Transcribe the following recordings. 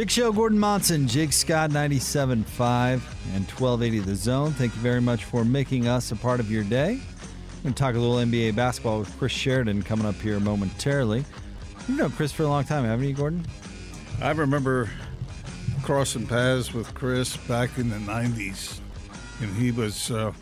Big Show, Gordon Monson, Jake Scott, 97.5 and 1280 The Zone. Thank you very much for making us a part of your day. We're going to talk a little NBA basketball with Chris Sheridan coming up here momentarily. You've known Chris for a long time, haven't you, Gordon? I remember crossing paths with Chris back in the 90s, and he was uh,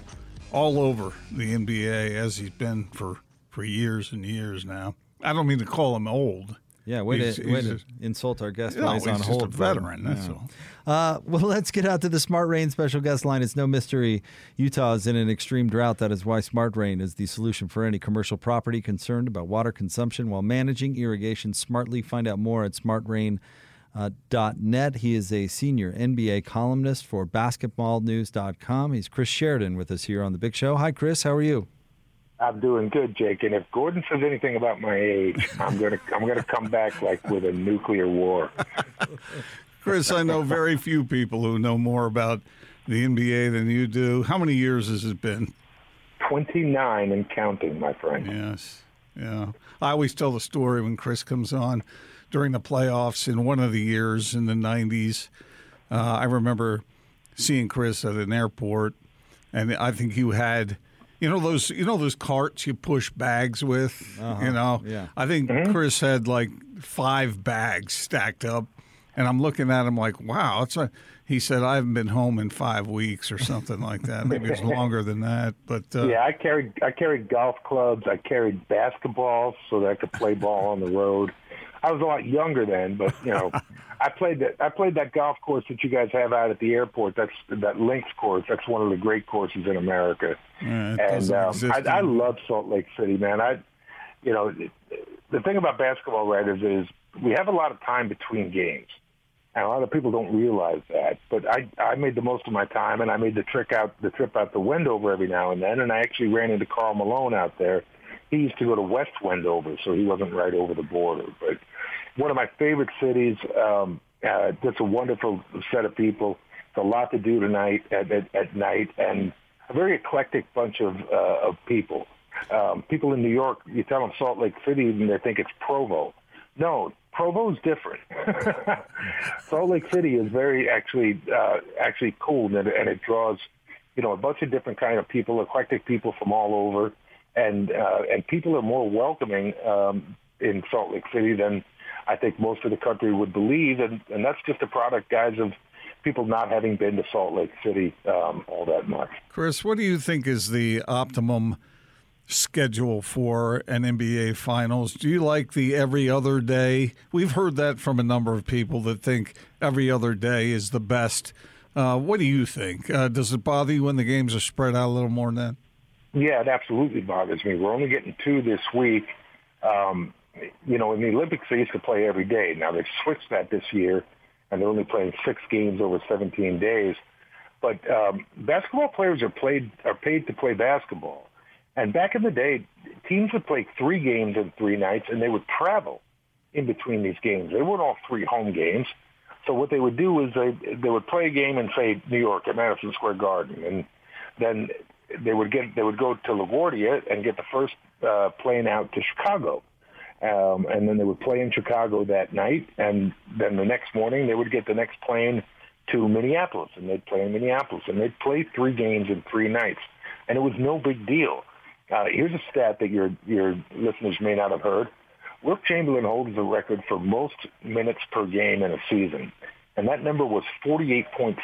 all over the NBA as he's been for, for years and years now. I don't mean to call him old. Yeah, way He's- to, way he's to a- insult our guest No, while he's on hold. a veteran, that's Yeah. all. Uh, well, let's get out to the Smart Rain special guest line. It's no mystery. Utah is in an extreme drought. That is why Smart Rain is the solution for any commercial property concerned about water consumption while managing irrigation smartly. Find out more at smartrain.net. Net. he is a senior NBA columnist for basketballnews.com. He's Chris Sheridan with us here on The Big Show. Hi, Chris. How are you? I'm doing good, Jake. And if Gordon says anything about my age, I'm gonna I'm gonna come back like with a nuclear war. Chris, I know very few people who know more about the NBA than you do. How many years has it been? 29 and counting, my friend. Yes. Yeah. I always tell the story when Chris comes on during the playoffs in one of the years in the 90s. Uh, I remember seeing Chris at an airport, and I think you had. You know those you know those carts you push bags with, you know? yeah. I think Chris had like five bags stacked up and I'm looking at him like, wow, it's a he said I haven't been home in 5 weeks or something like that. Maybe it's longer than that, but uh, Yeah, I carried I carried golf clubs. I carried basketballs so that I could play ball on the road. I was a lot younger then, but you know, I played that I played that golf course that you guys have out at the airport. That's that links course. That's one of the great courses in America. Yeah, and um, I, I love Salt Lake City, man. I, you know, the thing about basketball writers is we have a lot of time between games, and a lot of people don't realize that. But I, I made the most of my time, and I made the trick out, the trip out to Wendover every now and then, and I actually ran into Karl Malone out there. He used to go to West Wendover, so he wasn't right over the border. But one of my favorite cities. Um, uh, just a wonderful set of people. It's a lot to do tonight at, at, at night, and a very eclectic bunch of uh, of people. Um, people in New York, you tell them Salt Lake City, and they think it's Provo. No, Provo's different. Salt Lake City is very actually uh, actually cool, and it, and it draws you know a bunch of different kind of people, eclectic people from all over, and uh, and people are more welcoming um, in Salt Lake City than I think most of the country would believe, and, and that's just a product, guys, of people not having been to Salt Lake City um, all that much. Chris, what do you think is the optimum schedule for an NBA Finals? Do you like the every other day? We've heard that from a number of people that think every other day is the best. Uh, what do you think? Uh, does it bother you when the games are spread out a little more than that? Yeah, it absolutely bothers me. We're only getting two this week. Um, you know, in the Olympics, they used to play every day. Now they've switched that this year, and they're only playing six games over 17 days. But um, basketball players are played are paid to play basketball. And back in the day, teams would play three games in three nights, and they would travel in between these games. They weren't all three home games. So what they would do is they they would play a game in say New York at Madison Square Garden, and then they would get they would go to LaGuardia and get the first uh, plane out to Chicago, um, and then they would play in Chicago that night, and then the next morning they would get the next plane to Minneapolis, and they'd play in Minneapolis, and they'd play three games in three nights, and it was no big deal. Uh, here's a stat that your your listeners may not have heard. Wilt Chamberlain holds the record for most minutes per game in a season, and that number was 48.6.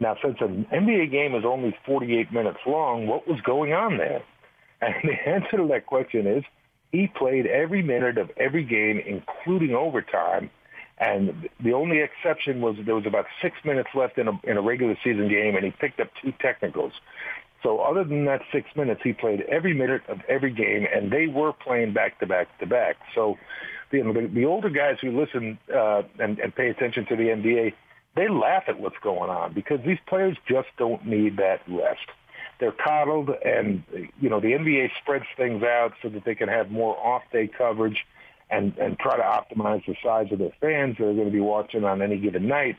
Now, since an NBA game is only 48 minutes long, what was going on there? And the answer to that question is he played every minute of every game, including overtime. And the only exception was there was about six minutes left in a, in a regular season game, and he picked up two technicals. So other than that six minutes, he played every minute of every game, and they were playing back to back to back. So you know, the, the older guys who listen uh, and, and pay attention to the NBA, they laugh at what's going on because these players just don't need that rest. They're coddled, and you know the NBA spreads things out so that they can have more off-day coverage and and try to optimize the size of their fans that are going to be watching on any given night.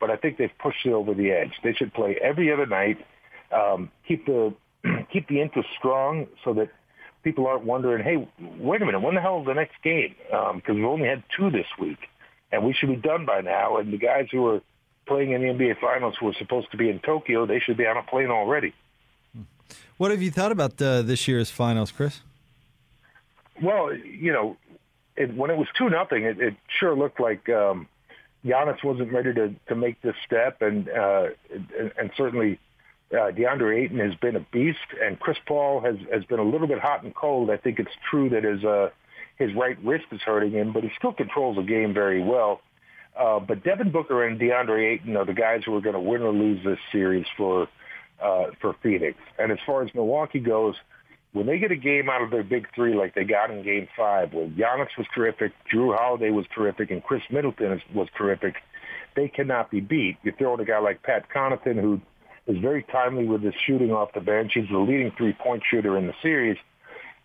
But I think they've pushed it over the edge. They should play every other night, um, keep the keep the interest strong so that people aren't wondering, hey, wait a minute, when the hell is the next game? Because um, we've only had two this week, and we should be done by now. And the guys who are playing in the NBA Finals who are supposed to be in Tokyo, they should be on a plane already. What have you thought about uh, this year's finals, Chris? Well, you know, it, when it was two nothing, it, it sure looked like um, Giannis wasn't ready to to make this step, and uh, and, and certainly uh, DeAndre Ayton has been a beast, and Chris Paul has has been a little bit hot and cold. I think it's true that his uh, his right wrist is hurting him, but he still controls the game very well. Uh, but Devin Booker and DeAndre Ayton are the guys who are going to win or lose this series for uh, for Phoenix. And as far as Milwaukee goes, when they get a game out of their big three like they got in Game Five, where Giannis was terrific, Jrue Holiday was terrific, and Khris Middleton was terrific, they cannot be beat. You throw in a guy like Pat Connaughton, who is very timely with his shooting off the bench. He's the leading three-point shooter in the series.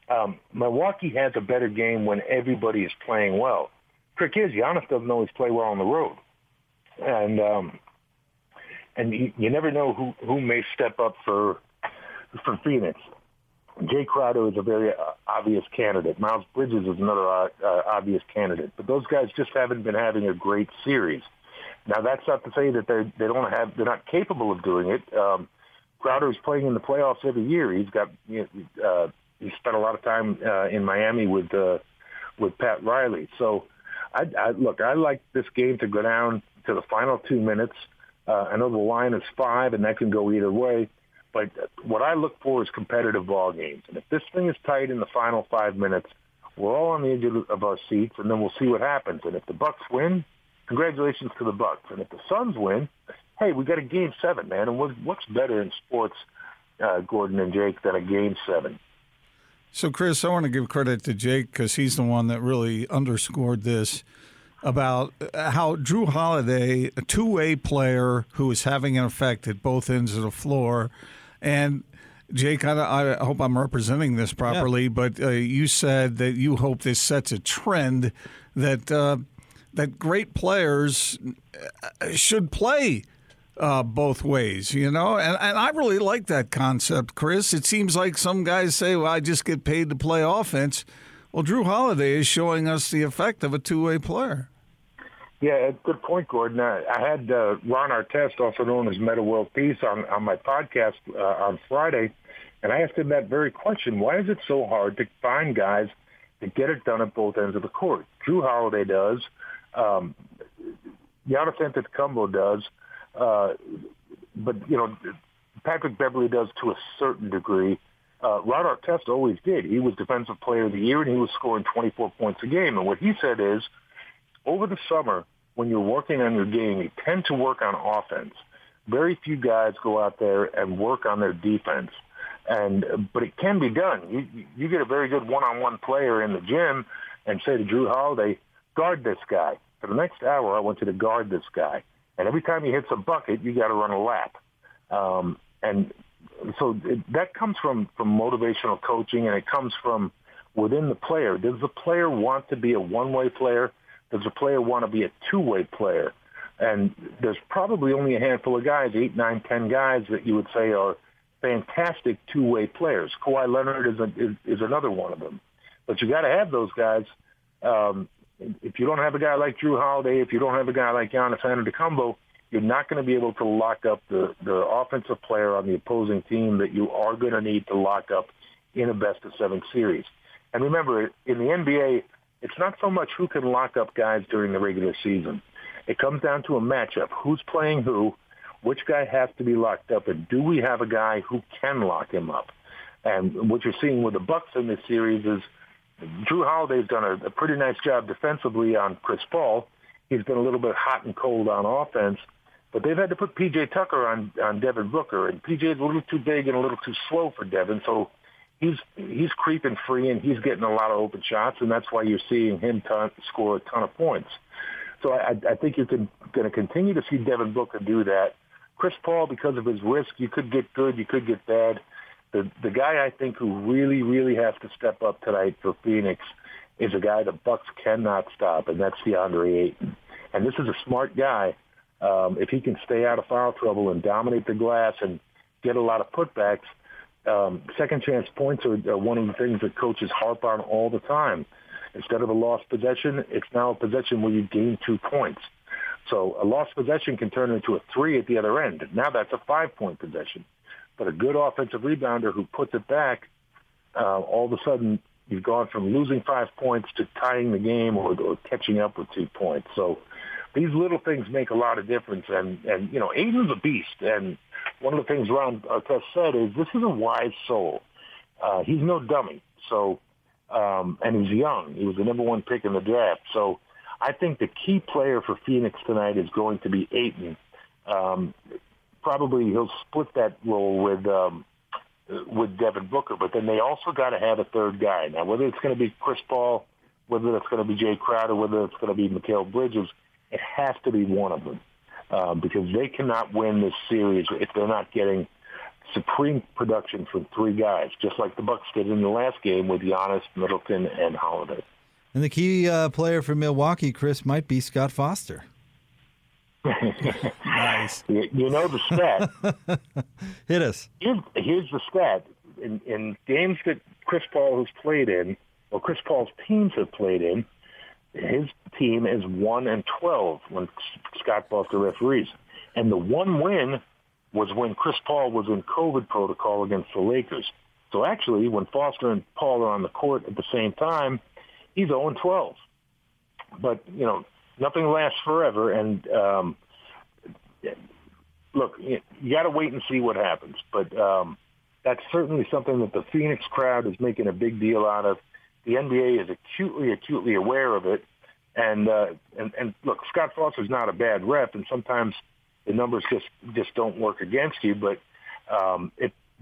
Um, Milwaukee has a better game when everybody is playing well. Trick is Giannis doesn't always play well on the road, and um, and you, you never know who who may step up for for Phoenix. Jae Crowder is a very uh, obvious candidate. Miles Bridges is another uh, uh, obvious candidate. But those guys just haven't been having a great series. Now that's not to say that they they don't have they're not capable of doing it. Um, Crowder is playing in the playoffs every year. He's got you know, uh, he spent a lot of time uh, in Miami with uh, with Pat Riley. So I, I look, I like this game to go down to the final two minutes. Uh, I know the line is five, and that can go either way. But what I look for is competitive ball games. And if this thing is tight in the final five minutes, we're all on the edge of our seats, and then we'll see what happens. And if the Bucks win, congratulations to the Bucks. And if the Suns win, hey, we got a game seven, man. And what's better in sports, uh, Gordon and Jake, than a game seven? So, Chris, I want to give credit to Jake because he's the one that really underscored this about how Jrue Holiday, a two way player who is having an effect at both ends of the floor. And Jake, I, I hope I'm representing this properly, yeah. but uh, you said that you hope this sets a trend that uh, that great players uh, should play uh, both ways, you know? And, and I really like that concept, Chris. It seems like some guys say, well, I just get paid to play offense. Well, Jrue Holiday is showing us the effect of a two way player. Yeah, good point, Gordon. I had uh, Ron Artest, also known as Metta World Peace, on, on my podcast uh, on Friday, and I asked him that very question. Why is it so hard to find guys to get it done at both ends of the court? Jrue Holiday does. Um, Giannis Antetokounmpo does. Uh, but, you know, Patrick Beverley does to a certain degree. Uh, Ron Artest always did. He was Defensive Player of the Year, and he was scoring 24 points a game. And what he said is, over the summer, when you're working on your game, you tend to work on offense. Very few guys go out there and work on their defense. And but it can be done. You you get a very good one-on-one player in the gym and say to Jrue Holiday, guard this guy. For the next hour, I want you to guard this guy. And every time he hits a bucket, you got to run a lap. Um, and so it, that comes from, from motivational coaching, and it comes from within the player. Does the player want to be a one-way player? Does the player want to be a two-way player? And there's probably only a handful of guys, eight, nine, ten guys that you would say are fantastic two-way players. Kawhi Leonard is, a, is, is another one of them. But you got to have those guys um, if you don't have a guy like Jrue Holiday, if you don't have a guy like Giannis Antetokounmpo, you're not going to be able to lock up the, the offensive player on the opposing team that you are going to need to lock up in a best of seven series. And remember, in the NBA, it's not so much who can lock up guys during the regular season. It comes down to a matchup. Who's playing who? Which guy has to be locked up? And do we have a guy who can lock him up? And what you're seeing with the Bucks in this series is – Jrue Holiday's done a, a pretty nice job defensively on Chris Paul. He's been a little bit hot and cold on offense. But they've had to put P.J. Tucker on on Devin Booker, and P.J. is a little too big and a little too slow for Devin, so he's he's creeping free and he's getting a lot of open shots, and that's why you're seeing him ton, score a ton of points. So I, I think you're going to continue to see Devin Booker do that. Chris Paul, because of his risk, you could get good, you could get bad. The the guy I think who really really has to step up tonight for Phoenix is a guy the Bucks cannot stop, and that's DeAndre Ayton. And this is a smart guy. Um, if he can stay out of foul trouble and dominate the glass and get a lot of putbacks, um, second chance points are, are one of the things that coaches harp on all the time. Instead of a lost possession, it's now a possession where you gain two points. So a lost possession can turn into a three at the other end. Now that's a five-point possession. But a good offensive rebounder who puts it back, uh, all of a sudden you've gone from losing five points to tying the game or, or catching up with two points. So these little things make a lot of difference. And, and you know, Ayton's a beast. And one of the things Ron Artest said is this is a wise soul. Uh, he's no dummy. So, um, and he's young. He was the number one pick in the draft. So I think the key player for Phoenix tonight is going to be Ayton. Um, probably he'll split that role with um, with Devin Booker, but then they also got to have a third guy. Now, whether it's going to be Chris Paul, whether it's going to be Jae Crowder, whether it's going to be Mikal Bridges, it has to be one of them uh, because they cannot win this series if they're not getting supreme production from three guys, just like the Bucks did in the last game with Giannis, Middleton, and Holiday. And the key uh, player for Milwaukee, Chris, might be Scott Foster. nice. You, you, know the stat. Hit us. Here's, here's the stat. In, in games that Chris Paul has played in, or Chris Paul's teams have played in, his team is one and twelve when Scott Foster referees, and the one win was when Chris Paul was in COVID protocol against the Lakers. So actually, when Foster and Paul are on the court at the same time, he's 0 and 12. But you know, nothing lasts forever, and um, look, you got to wait and see what happens. But um, that's certainly something that the Phoenix crowd is making a big deal out of. The NBA is acutely, acutely aware of it. And uh, and and look, Scott Foster's not a bad rep, and sometimes the numbers just just don't work against you. But um,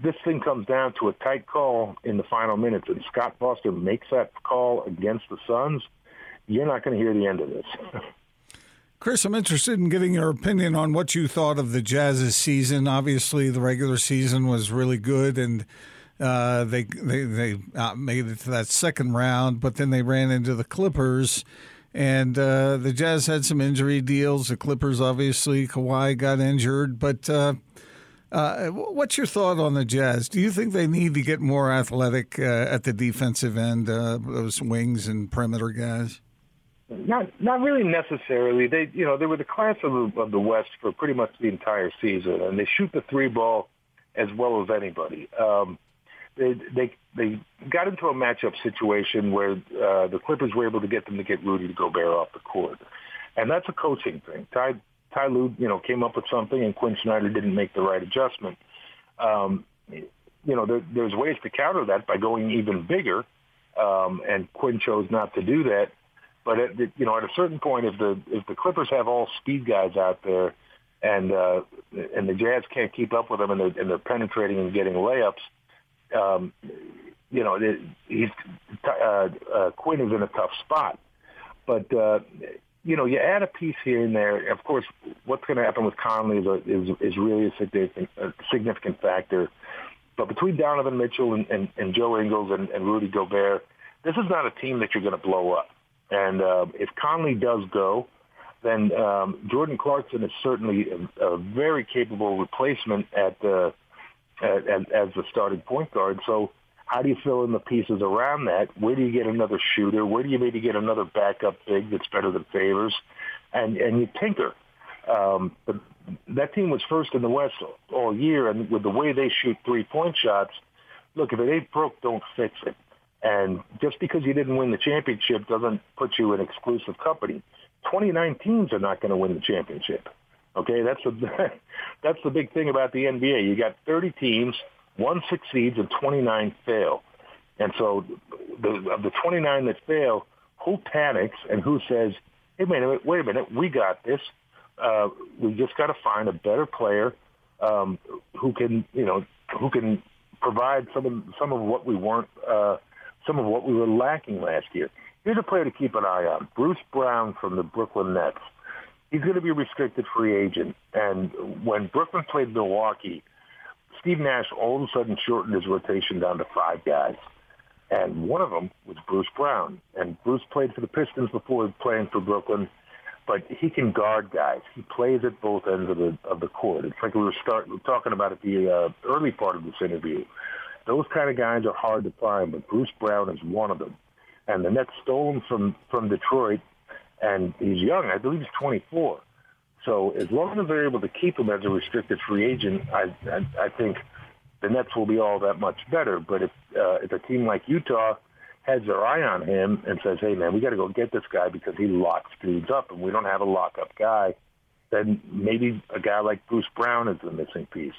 this thing comes down to a tight call in the final minutes, and Scott Foster makes that call against the Suns. You're not going to hear the end of this. Chris, I'm interested in getting your opinion on what you thought of the Jazz's season. Obviously, the regular season was really good, and uh, they they they uh, made it to that second round, but then they ran into the Clippers, and uh, the Jazz had some injury deals. The Clippers, obviously, Kawhi got injured, but. Uh, uh, what's your thought on the Jazz? Do you think they need to get more athletic uh, at the defensive end, those wings and perimeter guys? Not not really necessarily. They you know they were the class of the, of the West for pretty much the entire season, and they shoot the three ball as well as anybody. Um, they they they got into a matchup situation where uh, the Clippers were able to get them to get Rudy to Gobert off the court, and that's a coaching thing. Ty Ty Lue, you know, came up with something, and Quin Snyder didn't make the right adjustment. Um, you know, there, there's ways to counter that by going even bigger, um, and Quin chose not to do that. But at, you know, at a certain point, if the if the Clippers have all speed guys out there, and uh, and the Jazz can't keep up with them, and they're, and they're penetrating and getting layups, um, you know, he's uh, uh, Quin is in a tough spot. But uh, you know, you add a piece here and there. Of course, what's going to happen with Conley is, a, is is really a significant a significant factor. But between Donovan Mitchell and, and, and Joe Ingles and, and Rudy Gobert, this is not a team that you're going to blow up. And uh, if Conley does go, then um, Jordan Clarkson is certainly a, a very capable replacement at, uh, at as the starting point guard. So how do you fill in the pieces around that? Where do you get another shooter? Where do you maybe get another backup big that's better than Favors? And and you tinker. Um, but that team was first in the West all year, and with the way they shoot three point shots, look if it ain't broke, don't fix it. And just because you didn't win the championship doesn't put you in exclusive company. 29 teams are not going to win the championship. Okay, that's the that's the big thing about the NBA. You got 30 teams, one succeeds and 29 fail. And so the, of the 29 that fail, who panics and who says, hey, wait a minute, wait a minute, we got this. uh, we just got to find a better player um, who can, you know, who can provide some of some of what we weren't, uh, some of what we were lacking last year. Here's a player to keep an eye on: Bruce Brown from the Brooklyn Nets. He's going to be a restricted free agent, and when Brooklyn played Milwaukee, Steve Nash all of a sudden shortened his rotation down to five guys. And one of them was Bruce Brown. And Bruce played for the Pistons before playing for Brooklyn but he can guard guys. He plays at both ends of the of the court. It's like we were start we were talking about at the uh, early part of this interview. Those kind of guys are hard to find, but Bruce Brown is one of them. And the Nets stole him from from Detroit, and he's young. I believe he's 24. So as long as they're able to keep him as a restricted free agent, I I, I think the Nets will be all that much better. But if uh, if a team like Utah has their eye on him and says, "Hey, man, we got to go get this guy because he locks dudes up, and we don't have a lockup guy," then maybe a guy like Bruce Brown is the missing piece.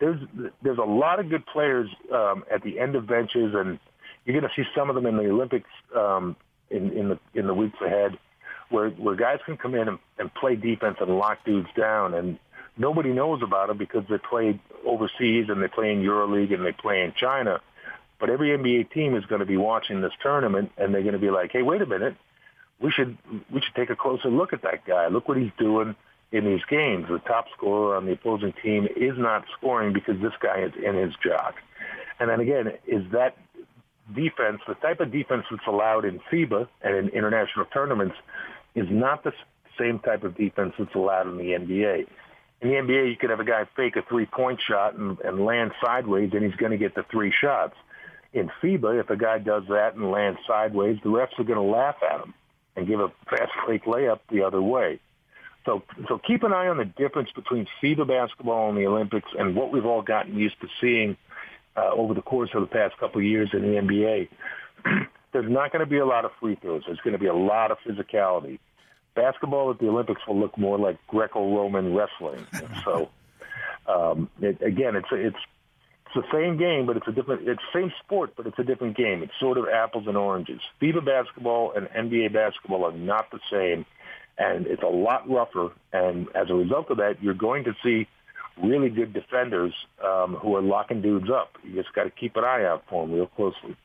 There's there's a lot of good players um, at the end of benches, and you're going to see some of them in the Olympics um, in in the in the weeks ahead, where where guys can come in and, and play defense and lock dudes down, and nobody knows about them because they play overseas and they play in EuroLeague and they play in China but every NBA team is going to be watching this tournament, and they're going to be like, "Hey, wait a minute, we should we should take a closer look at that guy. Look what he's doing in these games. The top scorer on the opposing team is not scoring because this guy is in his job." And then again, is that defense the type of defense that's allowed in FIBA and in international tournaments is not the same type of defense that's allowed in the NBA. In the NBA, you could have a guy fake a three-point shot and, and land sideways, and he's going to get the three shots in FIBA, if a guy does that and lands sideways, the refs are going to laugh at him and give a fast break layup the other way. So, so keep an eye on the difference between FIBA basketball and the Olympics and what we've all gotten used to seeing uh, over the course of the past couple of years in the NBA. There's not going to be a lot of free throws. There's going to be a lot of physicality. Basketball at the Olympics will look more like Greco-Roman wrestling. so, um, it, again, it's it's it's the same game, but it's a different. It's the same sport, but it's a different game. It's sort of apples and oranges. FIBA basketball and NBA basketball are not the same, and it's a lot rougher. And as a result of that, you're going to see really good defenders um, who are locking dudes up. You just got to keep an eye out for them real closely.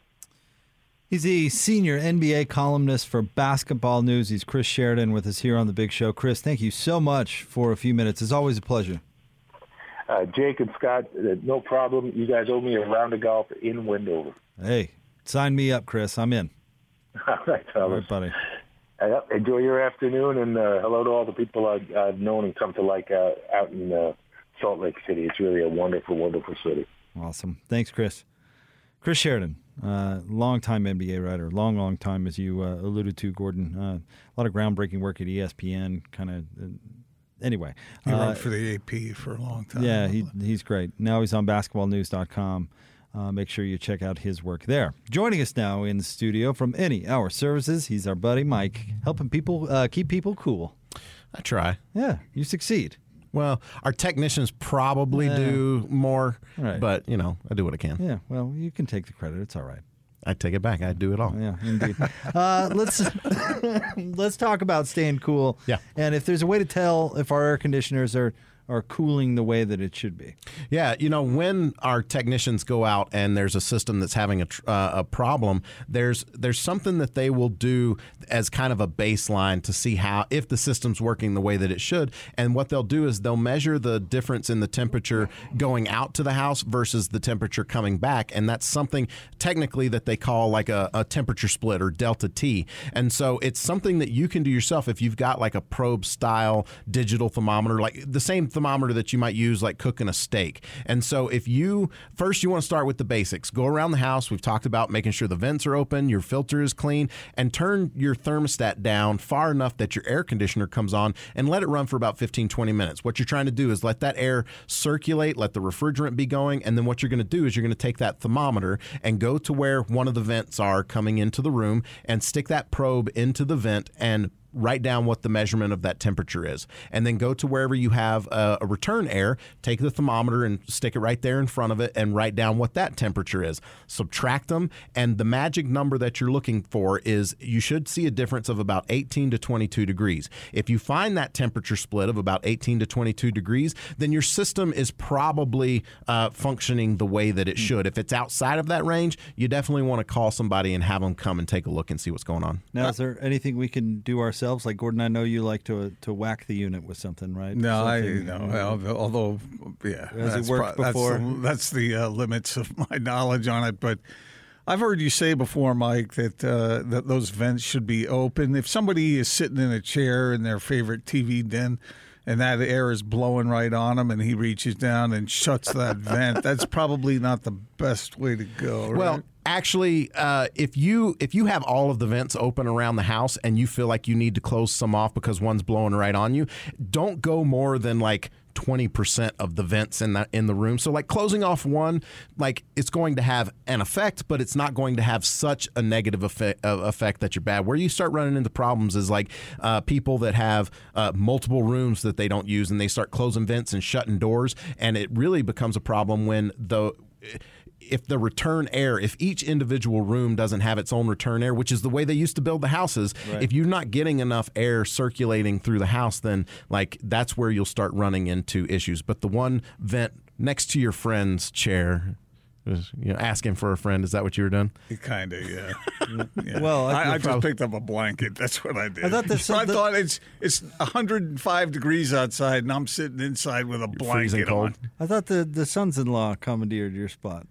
He's the senior NBA columnist for Basketball News. He's Chris Sheridan with us here on the Big Show. Chris, thank you so much for a few minutes. It's always a pleasure. Uh, Jake and Scott, uh, no problem. You guys owe me a round of golf in Wendover. Hey, sign me up, Chris. I'm in. all right, Thomas. All right, buddy. Uh, enjoy your afternoon, and uh, hello to all the people I've, I've known and come to like uh, out in uh, Salt Lake City. It's really a wonderful, wonderful city. Awesome. Thanks, Chris. Chris Sheridan, uh, long-time NBA writer, long, long time, as you uh, alluded to, Gordon. Uh, a lot of groundbreaking work at ESPN, kind of uh, anyway, he uh, wrote for the AP for a long time. Yeah, he, he's great. Now he's on basketballnews.com. Uh, make sure you check out his work there. Joining us now in the studio from Any Hour Services, he's our buddy Mike, helping people uh, keep people cool. I try. Yeah, you succeed. Well, our technicians probably yeah. do more, right. but you know, I do what I can. Yeah, well, you can take the credit. It's all right. I take it back. I do it all. Yeah, indeed. uh, let's let's talk about staying cool. Yeah. And if there's a way to tell if our air conditioners are are cooling the way that it should be. Yeah, you know, when our technicians go out and there's a system that's having a, uh, a problem, there's there's something that they will do as kind of a baseline to see how if the system's working the way that it should. And what they'll do is they'll measure the difference in the temperature going out to the house versus the temperature coming back, and that's something technically that they call like a, a temperature split or delta T. And so it's something that you can do yourself if you've got like a probe style digital thermometer, like the same thermometer that you might use like cooking a steak. And so if you first you want to start with the basics. Go around the house. We've talked about making sure the vents are open, your filter is clean, and turn your thermostat down far enough that your air conditioner comes on and let it run for about 15 20 minutes. What you're trying to do is let that air circulate, let the refrigerant be going, and then what you're going to do is you're going to take that thermometer and go to where one of the vents are coming into the room and stick that probe into the vent and write down what the measurement of that temperature is, and then go to wherever you have a, a return air, take the thermometer and stick it right there in front of it, and write down what that temperature is. Subtract them, and the magic number that you're looking for is you should see a difference of about 18 to 22 degrees. If you find that temperature split of about 18 to 22 degrees, then your system is probably uh, functioning the way that it should. If it's outside of that range, you definitely want to call somebody and have them come and take a look and see what's going on. Now, is there anything we can do ourselves? Like Gordon, I know you like to to whack the unit with something, right? No, I Something- know. Well, although, yeah, Has it that's worked pro- that's before? the- That's the, uh, limits of my knowledge on it. But I've heard you say before, Mike, that uh, that those vents should be open. If somebody is sitting in a chair in their favorite TV den. And that air is blowing right on him, and he reaches down and shuts that vent. That's probably not the best way to go. Right? Well, actually, uh, if you if you have all of the vents open around the house and you feel like you need to close some off because one's blowing right on you, don't go more than like. 20% of the vents in the in the room. So like closing off one like it's going to have an effect but it's not going to have such a negative effect, uh, effect that you're bad. Where you start running into problems is like uh, people that have uh, multiple rooms that they don't use and they start closing vents and shutting doors and it really becomes a problem when the if the return air, if each individual room doesn't have its own return air, which is the way they used to build the houses, if you're not getting enough air circulating through the house, then like that's where you'll start running into issues. But the one vent next to your friend's chair, is, you know, asking for a friend, is that what you were doing? Kind of, yeah. Yeah. Well, I I, I, could just picked up a blanket. That's what I did. I thought there's I something- thought it's it's 105 degrees outside, and I'm sitting inside with a freezing blanket cold. on. I thought the the sons-in-law commandeered your spot.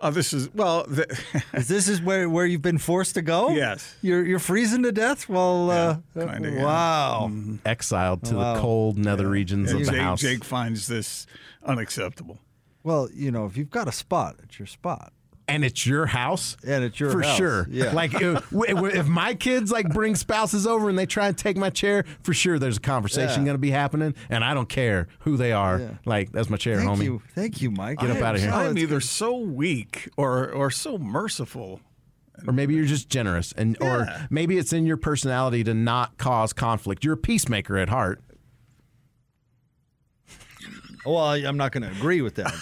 Oh, this is well. The, this is where where you've been forced to go? Yes. You're you're freezing to death. Well, uh, kinda, yeah. wow. Exiled to Wow. the cold nether regions of the house. Jake finds this unacceptable. Well, you know, if you've got a spot, it's your spot. And it's your house And it's your for house. sure Yeah. like if, if my kids like bring spouses over and they try and take my chair for sure there's a conversation Yeah. going to be happening and i don't care who they are Yeah. like that's my chair Thank homie you, thank you, Mike. Get up out of here. I'm it's- either so weak or or so merciful. or maybe you're just generous and or maybe it's in your personality to not cause conflict you're a peacemaker at heart Well, I- I'm not going to agree with that.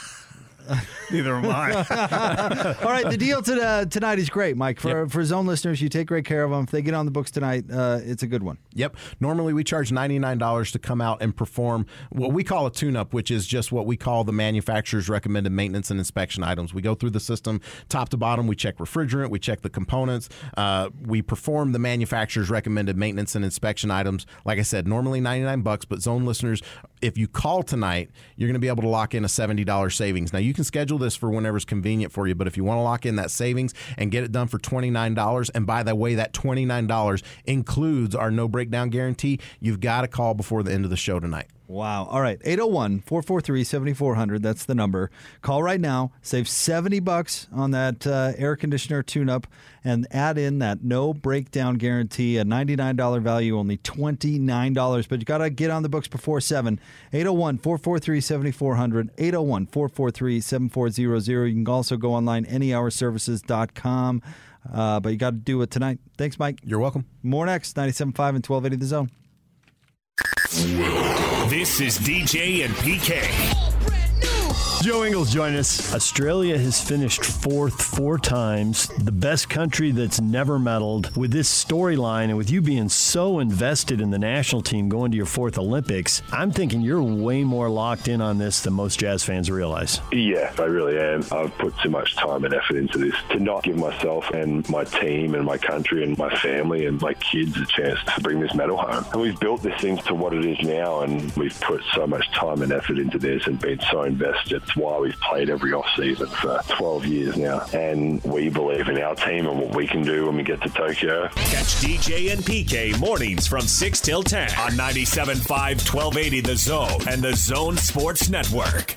Neither am I. All right, the deal to, uh, tonight is great, Mike. For for zone listeners, you take great care of them. If they get on the books tonight, uh, it's a good one. Yep. Normally we charge $99 to come out and perform what we call a tune up, which is just what we call the manufacturer's recommended maintenance and inspection items. We go through the system top to bottom. We check refrigerant, we check the components, uh, we perform the manufacturer's recommended maintenance and inspection items. Like I said, normally 99 bucks, but zone listeners, if you call tonight, you're going to be able to lock in a $70 savings. Now you can schedule this for whenever's convenient for you, but if you want to lock in that savings and get it done for $29, and by the way, that $29 includes our no breakdown guarantee, you've got to call before the end of the show tonight. Wow. All right. 801 443 7400. That's the number. Call right now. Save 70 bucks on that uh, air conditioner tune up and add in that no breakdown guarantee, a $99 value, only $29. But you got to get on the books before 7. 801 443 7400. 801 443 7400. You can also go online, anyhourservices.com. Uh, but you got to do it tonight. Thanks, Mike. You're welcome. More next 97.5 and 1280 The Zone. This is DJ and PK. Joe Ingles join us. Australia has finished fourth four times, the best country that's never medaled. With this storyline and with you being so invested in the national team going to your fourth Olympics, I'm thinking you're way more locked in on this than most Jazz fans realize. Yeah, I really am. I've put too much time and effort into this to not give myself and my team and my country and my family and my kids a chance to bring this medal home. And we've built this thing to what it is now, and we've put so much time and effort into this and been so invested. It's why we've played every off season for 12 years now. And we believe in our team and what we can do when we get to Tokyo. Catch DJ and PK mornings from 6 till 10 on 97.5 1280 The Zone and The Zone Sports Network.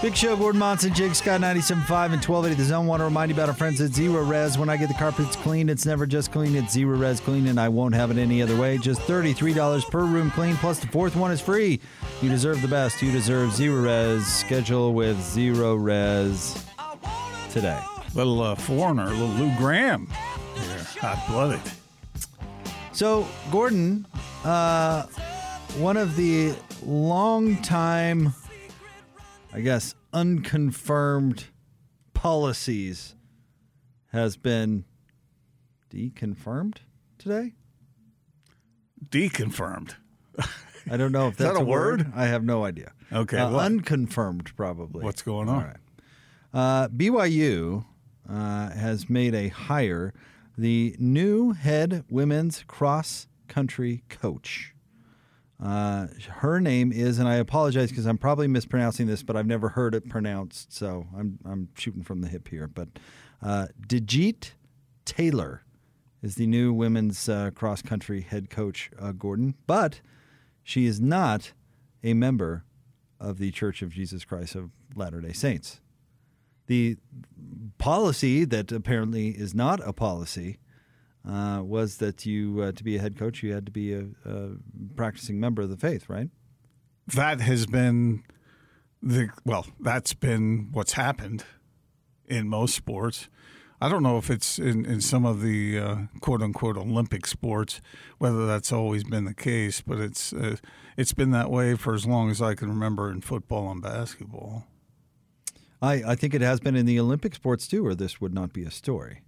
Big Show, Gordon Monson, Jake Scott, 97.5 and 1280 The Zone. Want to remind you about our friends at Zerorez. When I get the carpets clean, it's never just clean, it's Zerorez clean, and I won't have it any other way. Just $33 per room clean, plus the fourth one is free. You deserve the best. You deserve Zerorez. Schedule with Zerorez today. Little uh, foreigner, little Lou Gramm. Hot blooded. So, Gordon, uh, one of the long-time, I guess, unconfirmed policies has been deconfirmed today. Deconfirmed. I don't know if that that's a word? I have no idea. Okay, Uh, unconfirmed, probably. What's going on? All right. Uh, BYU uh, has made a hire, the new head women's cross country coach. Uh, her name is, and I apologize because I'm probably mispronouncing this, but I've never heard it pronounced, so I'm I'm shooting from the hip here. But uh, Taylor is the new women's uh, cross country head coach, uh, Gordon, but she is not a member of the Church of Jesus Christ of Latter Day Saints. The policy that apparently is not a policy uh, was that you uh, to be a head coach you had to be a, a practicing member of the faith, right? That has been the well. That's been what's happened in most sports. I don't know if it's in, in some of the uh, quote unquote Olympic sports, whether that's always been the case, but it's uh, it's been that way for as long as I can remember in football and basketball. I, I think it has been in the Olympic sports too, or this would not be a story.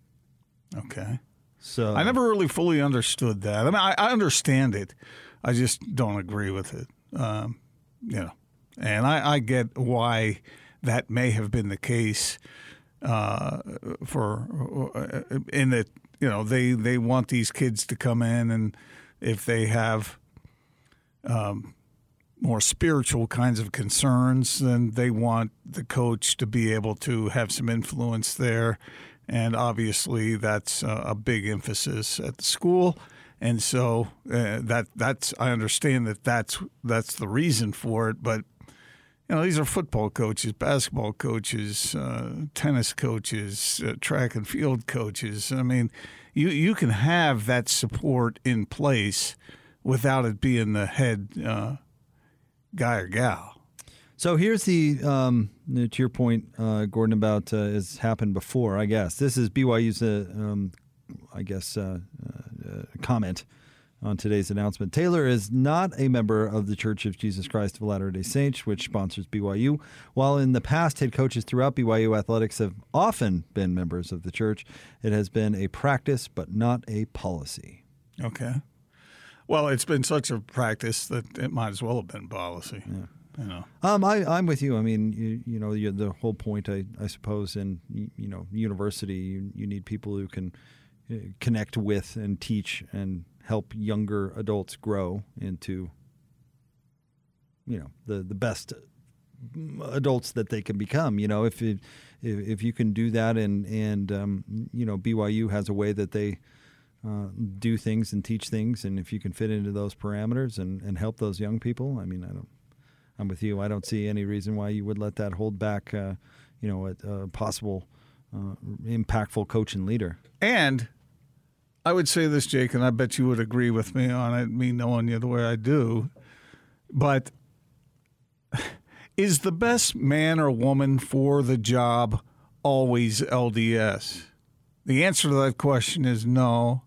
Okay. So I never really fully understood that. I mean, I, I understand it. I just don't agree with it. Um, you know, and I, I get why that may have been the case uh, for uh, in that you know they they want these kids to come in and if they have um, more spiritual kinds of concerns, then they want the coach to be able to have some influence there. And obviously, that's a big emphasis at the school. And so uh, that that's I understand that that's that's the reason for it. But you know, these are football coaches, basketball coaches, uh, tennis coaches, uh, track and field coaches. I mean, you you can have that support in place without it being the head uh, guy or gal. So here's the um, to your point, uh, Gordon, about uh, has happened before. I guess this is BYU's, uh, um, I guess, uh, uh, comment on today's announcement. Taylor is not a member of the Church of Jesus Christ of Latter Day Saints, which sponsors BYU. While in the past, head coaches throughout BYU athletics have often been members of the church, it has been a practice, but not a policy. Okay. Well, it's been such a practice that it might as well have been policy. Know. Um, I, I'm with you. I mean, you, you know, you, the whole point, I, I suppose, in you know, university, you, you need people who can uh, connect with and teach and help younger adults grow into, you know, the the best adults that they can become. You know, if it, if, if you can do that, and and um, you know, BYU has a way that they uh, do things and teach things, and if you can fit into those parameters and, and help those young people, I mean, I don't. I'm with you. I don't see any reason why you would let that hold back, uh, you know, a, a possible uh, impactful coach and leader. And I would say this, Jake, and I bet you would agree with me on it, me knowing you the way I do. But is the best man or woman for the job always LDS? The answer to that question is no.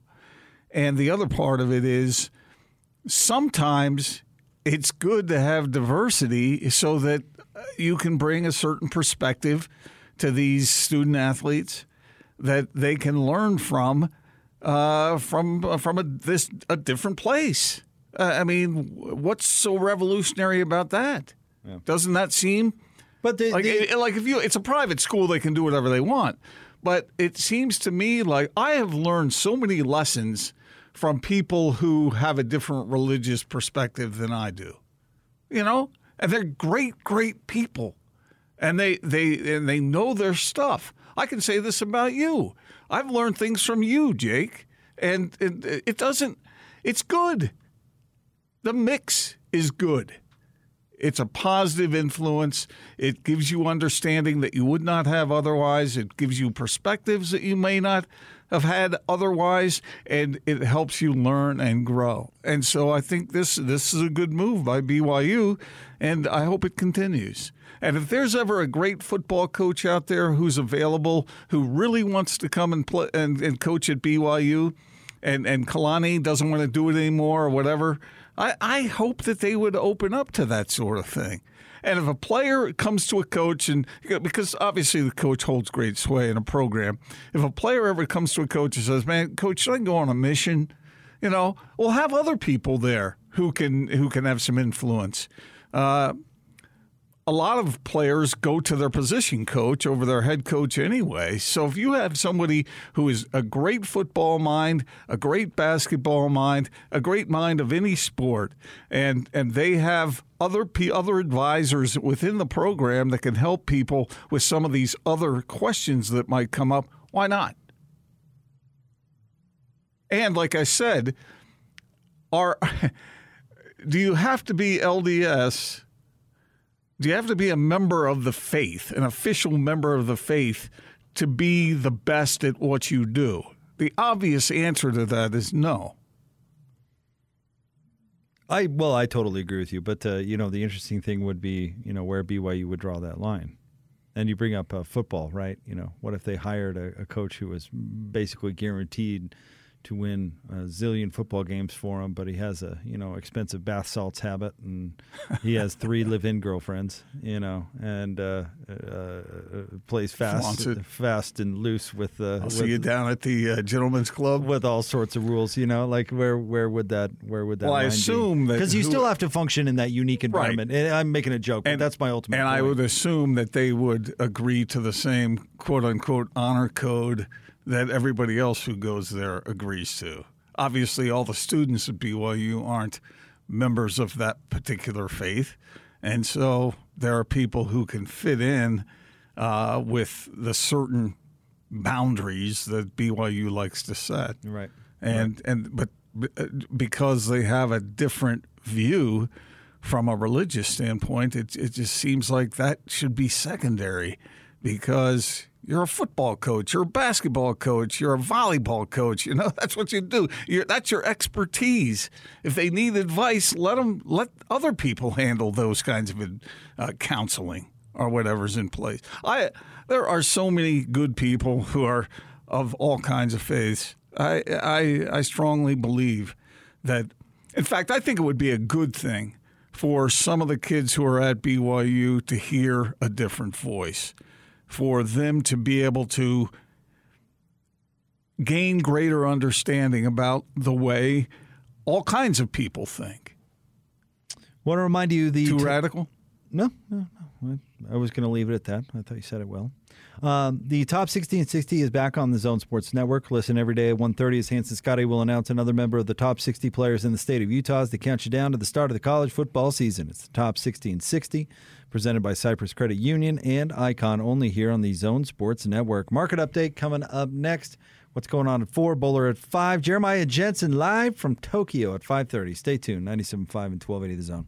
And the other part of it is sometimes it's good to have diversity so that you can bring a certain perspective to these student athletes that they can learn from uh, from from a this a different place. Uh, I mean, what's so revolutionary about that? Doesn't that seem? But the, like, the- it- like if you, it's a private school, they can do whatever they want. But it seems to me like I have learned so many lessons from people who have a different religious perspective than I do. You know, and they're great, great people, and they they and they know their stuff. I can say this about you. I've learned things from you, Jake, and it, it doesn't. It's good. The mix is good. It's a positive influence. It gives you understanding that you would not have otherwise. It gives you perspectives that you may not have had otherwise, and it helps you learn and grow. And so I think this this is a good move by BYU, and I hope it continues. And if there's ever a great football coach out there who's available, who really wants to come and play and, and coach at BYU, and and Kalani doesn't want to do it anymore or whatever, I, I hope that they would open up to that sort of thing. And if a player comes to a coach, and because obviously the coach holds great sway in a program, if a player ever comes to a coach and says, "Man, coach, should I go on a mission?" You know, we'll have other people there who can who can have some influence. Uh, a lot of players go to their position coach over their head coach anyway. So if you have somebody who is a great football mind, a great basketball mind, a great mind of any sport, and and they have other other advisors within the program that can help people with some of these other questions that might come up, why not? And like I said, are do you have to be LDS? Do you have to be a member of the faith, an official member of the faith, to be the best at what you do? The obvious answer to that is no. I well, I totally agree with you. But uh, you know, the interesting thing would be, you know, where BYU would draw that line. And you bring up uh, football, right? You know, what if they hired a, a coach who was basically guaranteed to win a zillion football games for him, but he has a you know expensive bath salts habit, and he has three live-in girlfriends, you know, and uh, uh, uh, plays fast, fast and loose with uh, I'll with, see you down at the uh, gentleman's club. with all sorts of rules, you know, like where where would that where would that? Well, I assume that because you still have to function in that unique environment. And I'm making a joke, but that's my ultimate. And I would assume that they would agree to the same quote unquote honor code that everybody else who goes there agrees to. Obviously, all the students at BYU aren't members of that particular faith. And so there are people who can fit in uh, with the certain boundaries that BYU likes to set right. and and but b- uh, because they have a different view from a religious standpoint, it it just seems like that should be secondary because you're a football coach, you're a basketball coach, you're a volleyball coach. You know that's what you do. You're, that's your expertise. If they need advice, let them let other people handle those kinds of uh, counseling or whatever's in place. I there are so many good people who are of all kinds of faiths. I I I strongly believe that. In fact, I think it would be a good thing for some of the kids who are at BYU to hear a different voice, for them to be able to gain greater understanding about the way all kinds of people think. Want to remind you the Too t- radical? No, no, no. I was going to leave it at that. I thought you said it well. Um, the top 60 and 60 is back on the Zone Sports Network. Listen every day at 1.30 as Hans and Scotty will announce another member of the top 60 players in the state of Utah as they count you down to the start of the college football season. It's the top 60 and 60, presented by Cypress Credit Union and Icon, only here on the Zone Sports Network. Market update coming up next. What's going on at 4? Bowler at 5. Jeremiah Jensen live from Tokyo at 5.30. Stay tuned. 97.5 and 1280 The Zone.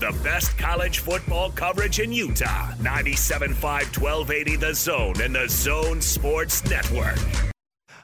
the best college football coverage in Utah. 97.5 1280 The Zone and the Zone Sports Network.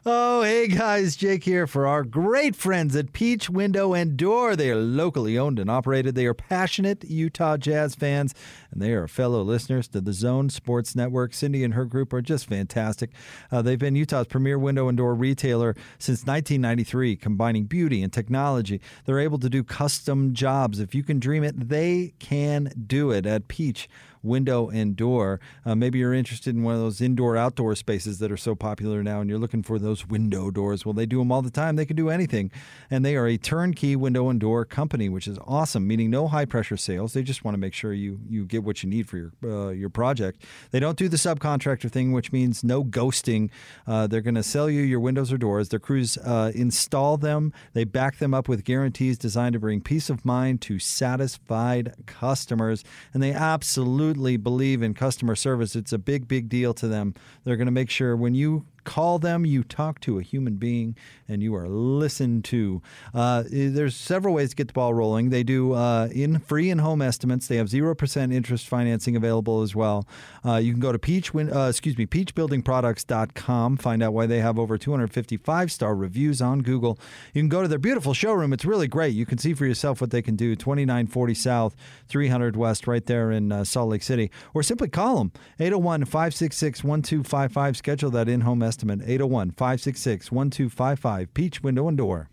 Oh, hey guys, Jake here for our great friends at Peach Window and Door. They are locally owned and operated. They are passionate Utah Jazz fans, and they are fellow listeners to the Zone Sports Network. Cindy and her group are just fantastic. Uh, they've been Utah's premier window and door retailer since 1993, combining beauty and technology. They're able to do custom jobs. If you can dream it, they can do it at Peach window and door. Uh, maybe you're interested in one of those indoor outdoor spaces that are so popular now and you're looking for those window doors. Well, they do them all the time. They can do anything. And they are a turnkey window and door company, which is awesome, meaning no high pressure sales. They just want to make sure you, you get what you need for your, uh, your project. They don't do the subcontractor thing, which means no ghosting. Uh, they're going to sell you your windows or doors. Their crews uh, install them, they back them up with guarantees designed to bring peace of mind to satisfied customers. And they absolutely believe in customer service. It's a big, big deal to them. They're going to make sure when you call them, you talk to a human being, and you are listened to. Uh, there's several ways to get the ball rolling. They do uh, in free and home estimates. They have zero percent interest financing available as well. Uh, you can go to peach, uh, excuse me, peachbuildingproducts.com. Find out why they have over 255 star reviews on Google. You can go to their beautiful showroom. It's really great. You can see for yourself what they can do. 2940 South, 300 West, right there in uh, Salt Lake City, or simply call them 801 566 1255. Schedule that in home estimate 801 566 1255. Peach Window and Door.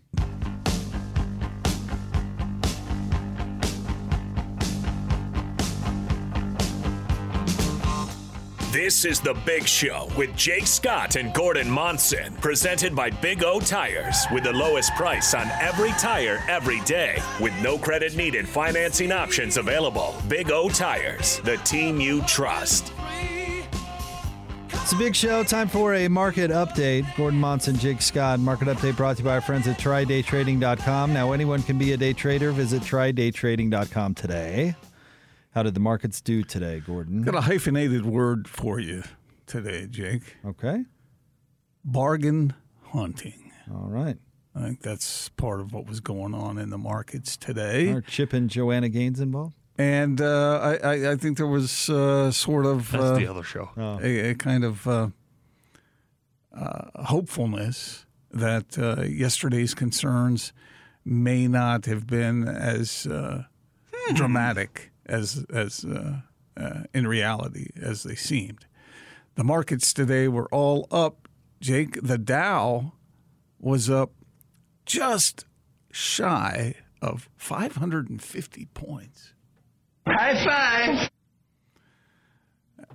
This is The Big Show with Jake Scott and Gordon Monson, presented by Big O Tires, with the lowest price on every tire every day, with no credit needed financing options available. Big O Tires, the team you trust. It's a big show. Time for a market update. Gordon Monson, Jake Scott. Market update brought to you by our friends at trydaytrading.com. Now, anyone can be a day trader. Visit trydaytrading.com today. How did the markets do today, Gordon? Got a hyphenated word for you today, Jake. Okay. Bargain hunting. All right. I think that's part of what was going on in the markets today. Are Chip and Joanna Gaines involved? And uh, I, I, I think there was uh, sort of That's uh, the other show. a, a kind of uh, uh, hopefulness that uh, yesterday's concerns may not have been as uh, dramatic as as uh, uh, in reality as they seemed. The markets today were all up. Jake, the Dow was up just shy of 550 points. High five.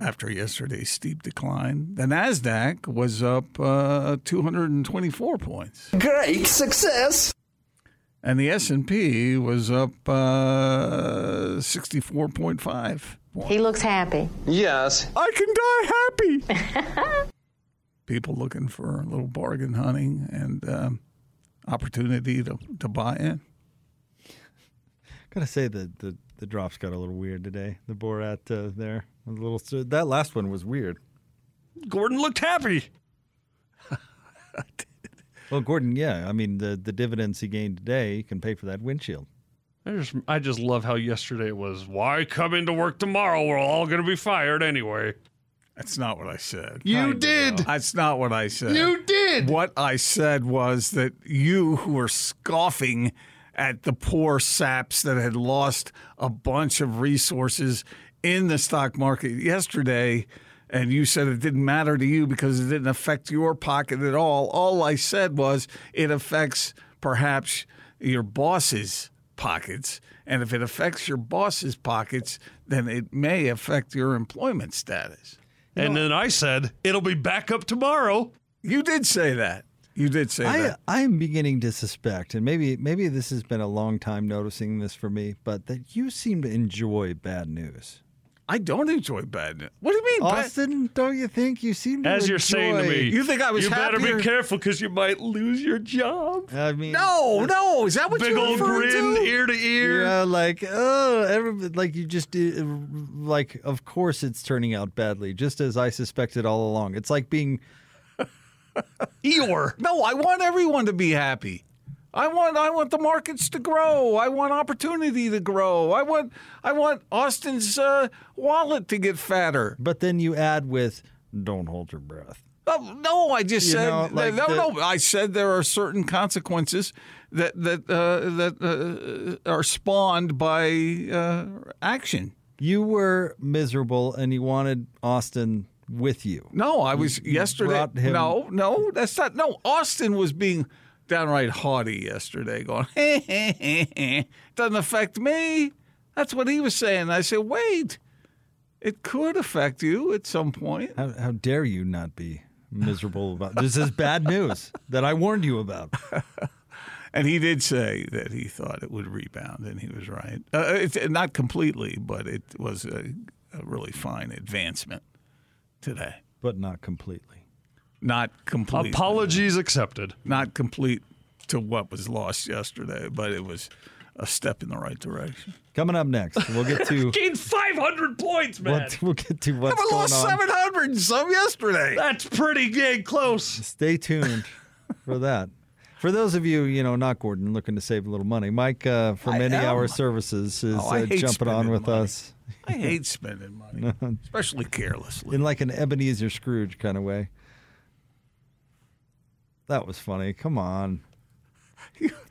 after yesterday's steep decline. The Nasdaq was up uh, 224 points, Great success. and the S&P was up uh, 64.5 points. He looks happy. Yes. I can die happy. People looking for a little bargain hunting and um, opportunity to, to buy in. Gotta say the the the drops got a little weird today. The Borat uh, there, a little. That last one was weird. Gordon looked happy. Well, Gordon, yeah, I mean the the dividends he gained today he can pay for that windshield. I just, I just love how yesterday was. Why come into work tomorrow? We're all going to be fired anyway. That's not what I said. You did. That's not what I said. You did. What I said was that you who were scoffing at the poor saps that had lost a bunch of resources in the stock market yesterday, and you said it didn't matter to you because it didn't affect your pocket at all. All I said was it affects perhaps your boss's pockets. And if it affects your boss's pockets, then it may affect your employment status. and then I said, it'll be back up tomorrow. You did say that. You did say I that. I am beginning to suspect, and maybe maybe this has been a long time noticing this for me, but that you seem to enjoy bad news. I don't enjoy bad news. What do you mean? bad- Austin, don't you think you seem to As you're saying to me, You think I was You better happier- be careful because you might lose your job. I mean, No, no. Is that what Big you're doing? Big old grin, to? ear to ear. Yeah, like oh, every, like you just uh, like. Of course, it's turning out badly, just as I suspected all along. It's like being Eeyore. No, I want everyone to be happy. I want I want the markets to grow. I want opportunity to grow. I want I want Austin's uh, wallet to get fatter. But then you add with, don't hold your breath. Oh, no, I just You said know, like no, the- no. I said there are certain consequences that that uh, that uh, are spawned by uh, action. You were miserable and you wanted Austin with you. No, I was You yesterday. him- No, no, that's not. No, Austin was being downright haughty yesterday, going, doesn't affect me. That's what he was saying. I said, wait, it could affect you at some point. How, how dare you not be miserable about this? Is bad news that I warned you about. And he did say that he thought it would rebound, and he was right. Uh, it's not completely, but it was a, a really fine advancement today. But not completely. Not complete. Apologies accepted. Not complete to what was lost yesterday, but it was a step in the right direction. Coming up next, we'll get to Gained 500 points, man. we'll, we'll get to what's I going lost on. 700 and some yesterday. That's pretty dang close. Stay tuned for that. For those of you, you know, not Gordon, looking to save a little money, Mike uh, from I Any. Hour Services is Oh, uh, jumping on with money. us I hate spending money, especially carelessly. in like an Ebenezer Scrooge kind of way. That was funny. Come on.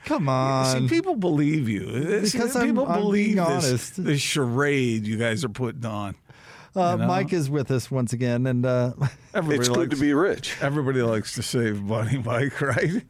Come on. See, people believe you. It's- Because I'm- people I'm believe being this, honest. this charade you guys are putting on. Uh, you know? Mike is with us once again, and uh, Everybody It's good to be rich. Everybody likes to save money, Mike, right?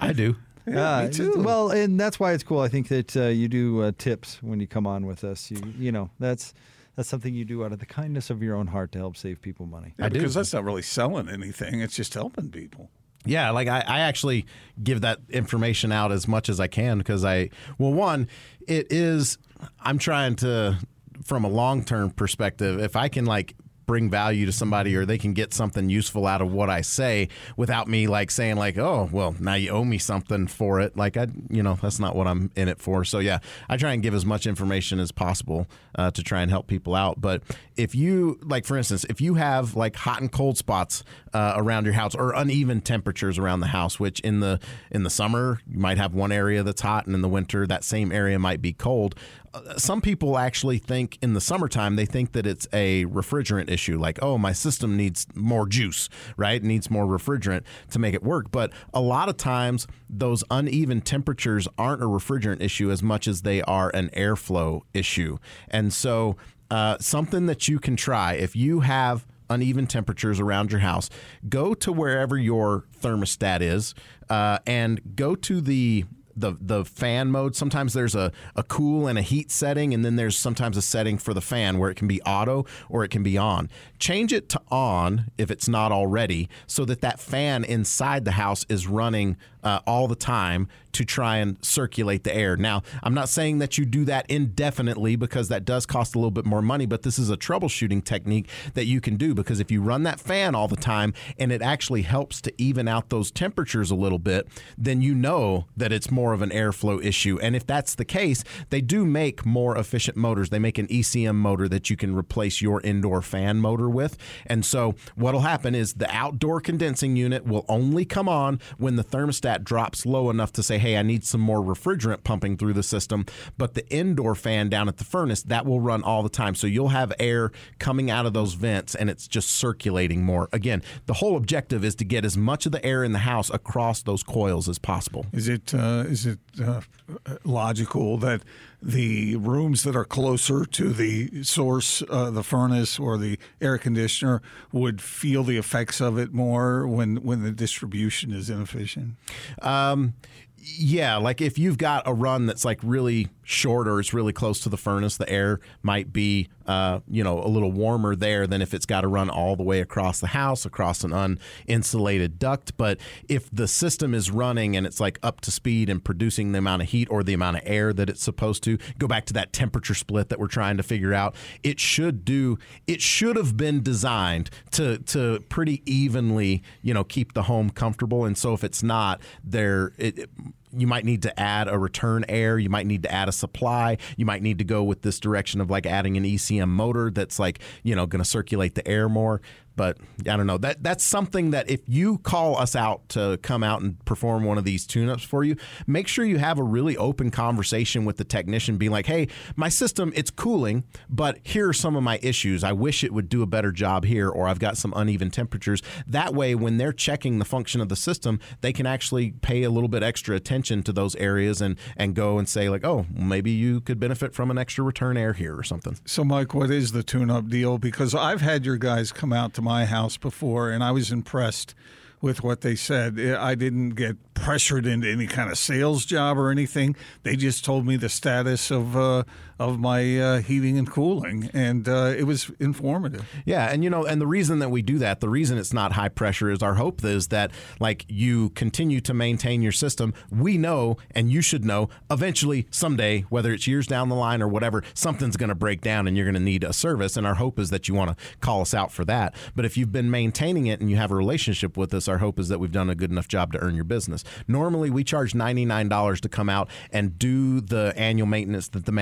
I do. Yeah, me too. Well, and that's why it's cool. I think that uh, you do uh, tips when you come on with us. You, you know, that's that's something you do out of the kindness of your own heart to help save people money. Yeah, because that's not really selling anything. It's just helping people. Yeah, like I, I actually give that information out as much as I can because I, well, one, it is, I'm trying to, from a long term perspective, if I can like bring value to somebody or they can get something useful out of what I say without me like saying like oh well now you owe me something for it. Like I you know that's not what I'm in it for. So yeah I try and give as much information as possible uh, to try and help people out. But if you like for instance if you have like hot and cold spots uh, around your house or uneven temperatures around the house which in the in the summer you might have one area that's hot and in the winter that same area might be cold some people actually think in the summertime they think that it's a refrigerant issue like oh my system needs more juice right? It needs more refrigerant to make it work. But a lot of times those uneven temperatures aren't a refrigerant issue as much as they are an airflow issue. And so uh, something that you can try if you have uneven temperatures around your house, go to wherever your thermostat is uh, and go to the the the fan mode. Sometimes there's a, a cool and a heat setting, and then there's sometimes a setting for the fan where it can be auto or it can be on. Change it to on if it's not already, so that that fan inside the house is running uh, all the time to try and circulate the air. Now, I'm not saying that you do that indefinitely because that does cost a little bit more money, but this is a troubleshooting technique that you can do because if you run that fan all the time and it actually helps to even out those temperatures a little bit, then you know that it's more of an airflow issue. And if that's the case, they do make more efficient motors. They make an ECM motor that you can replace your indoor fan motor with. And so what'll happen is the outdoor condensing unit will only come on when the thermostat drops low enough to say, hey, I need some more refrigerant pumping through the system. But the indoor fan down at the furnace, that will run all the time. So you'll have air coming out of those vents and it's just circulating more. Again, the whole objective is to get as much of the air in the house across those coils as possible. Is it uh, is it uh, logical that the rooms that are closer to the source, uh, the furnace or the air conditioner, would feel the effects of it more when when the distribution is inefficient? Um, yeah, like if you've got a run that's like really short or it's really close to the furnace, the air might be, uh, you know, a little warmer there than if it's got to run all the way across the house, across an uninsulated duct. But if the system is running and it's like up to speed and producing the amount of heat or the amount of air that it's supposed to, go back to that temperature split that we're trying to figure out. It should do. It should have been designed to to pretty evenly, you know, keep the home comfortable. And so if it's not, there it, you might need to add a return air, you might need to add a supply, you might need to go with this direction of like adding an ECM motor that's like you know going to circulate the air more. But I don't know. That that's something that if you call us out to come out and perform one of these tune-ups for you, make sure you have a really open conversation with the technician being like, "Hey, my system it's cooling, but here are some of my issues. I wish it would do a better job here or I've got some uneven temperatures." That way when they're checking the function of the system, they can actually pay a little bit extra attention to those areas and and go and say like, "Oh, maybe you could benefit from an extra return air here or something." So Mike, what is the tune-up deal because I've had your guys come out to my house before, and I was impressed with what they said. I didn't get pressured into any kind of sales job or anything. They just told me the status of uh, of my uh, heating and cooling, and uh, it was informative. Yeah, and you know, and the reason that we do that, the reason it's not high pressure is our hope is that like you continue to maintain your system. We know, and you should know, eventually someday, whether it's years down the line or whatever, something's going to break down, and you're going to need a service. And our hope is that you want to call us out for that. But if you've been maintaining it and you have a relationship with us, our hope is that we've done a good enough job to earn your business. Normally, we charge $99 to come out and do the annual maintenance that the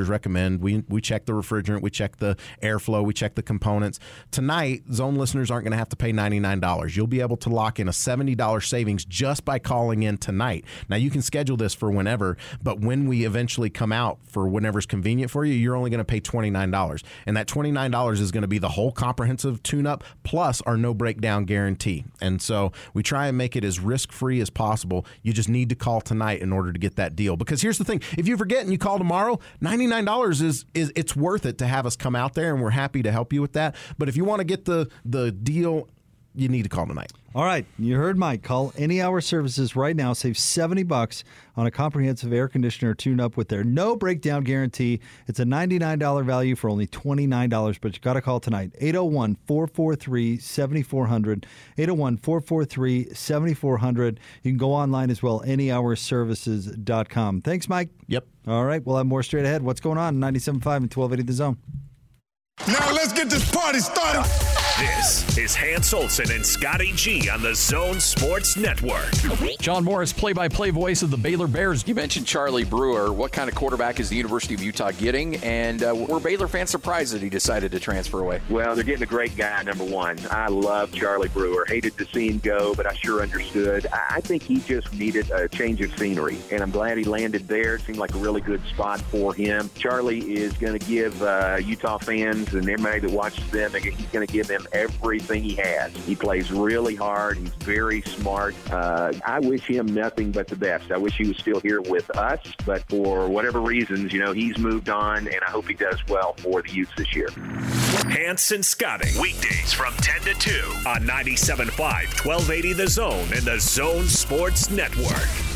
manufacturers recommend. We, we check the refrigerant, we check the airflow, we check the components. Tonight, zone listeners aren't going to have to pay $99. You'll be able to lock in a $70 savings just by calling in tonight. Now, you can schedule this for whenever, but when we eventually come out for whenever's convenient for you, you're only going to pay $29. And that $29 is going to be the whole comprehensive tune up plus our no breakdown guarantee. And so we try and make it as risk free as possible. You just need to call tonight in order to get that deal. Because here's the thing if you forget and you call tomorrow, $99 is, is it's worth it to have us come out there and we're happy to help you with that. But if you want to get the, the deal, you need to call tonight. All right, you heard Mike. Call Any Hour Services right now. Save 70 bucks on a comprehensive air conditioner tune up with their no breakdown guarantee. It's a $99 value for only $29, but you got to call tonight. 801 443 7400. 801 443 7400. You can go online as well, anyhourservices.com. Thanks, Mike. Yep. All right, we'll have more straight ahead. What's going on? 97.5 and 1280 The Zone. Now let's get this party started. This is Hans Olsen and Scotty G on the Zone Sports Network. John Morris, play by play voice of the Baylor Bears. You mentioned Charlie Brewer. What kind of quarterback is the University of Utah getting? And uh, were Baylor fans surprised that he decided to transfer away? Well, they're getting a great guy, number one. I love Charlie Brewer. Hated to see him go, but I sure understood. I think he just needed a change of scenery, and I'm glad he landed there. It seemed like a really good spot for him. Charlie is going to give uh, Utah fans and everybody that watches them, he's going to give them everything he has. He plays really hard. He's very smart. Uh, I wish him nothing but the best. I wish he was still here with us, but for whatever reasons, you know, he's moved on, and I hope he does well for the Utes this year. Hans and Scotty G, weekdays from 10 to 2 on 97.5, 1280 The Zone and the Zone Sports Network.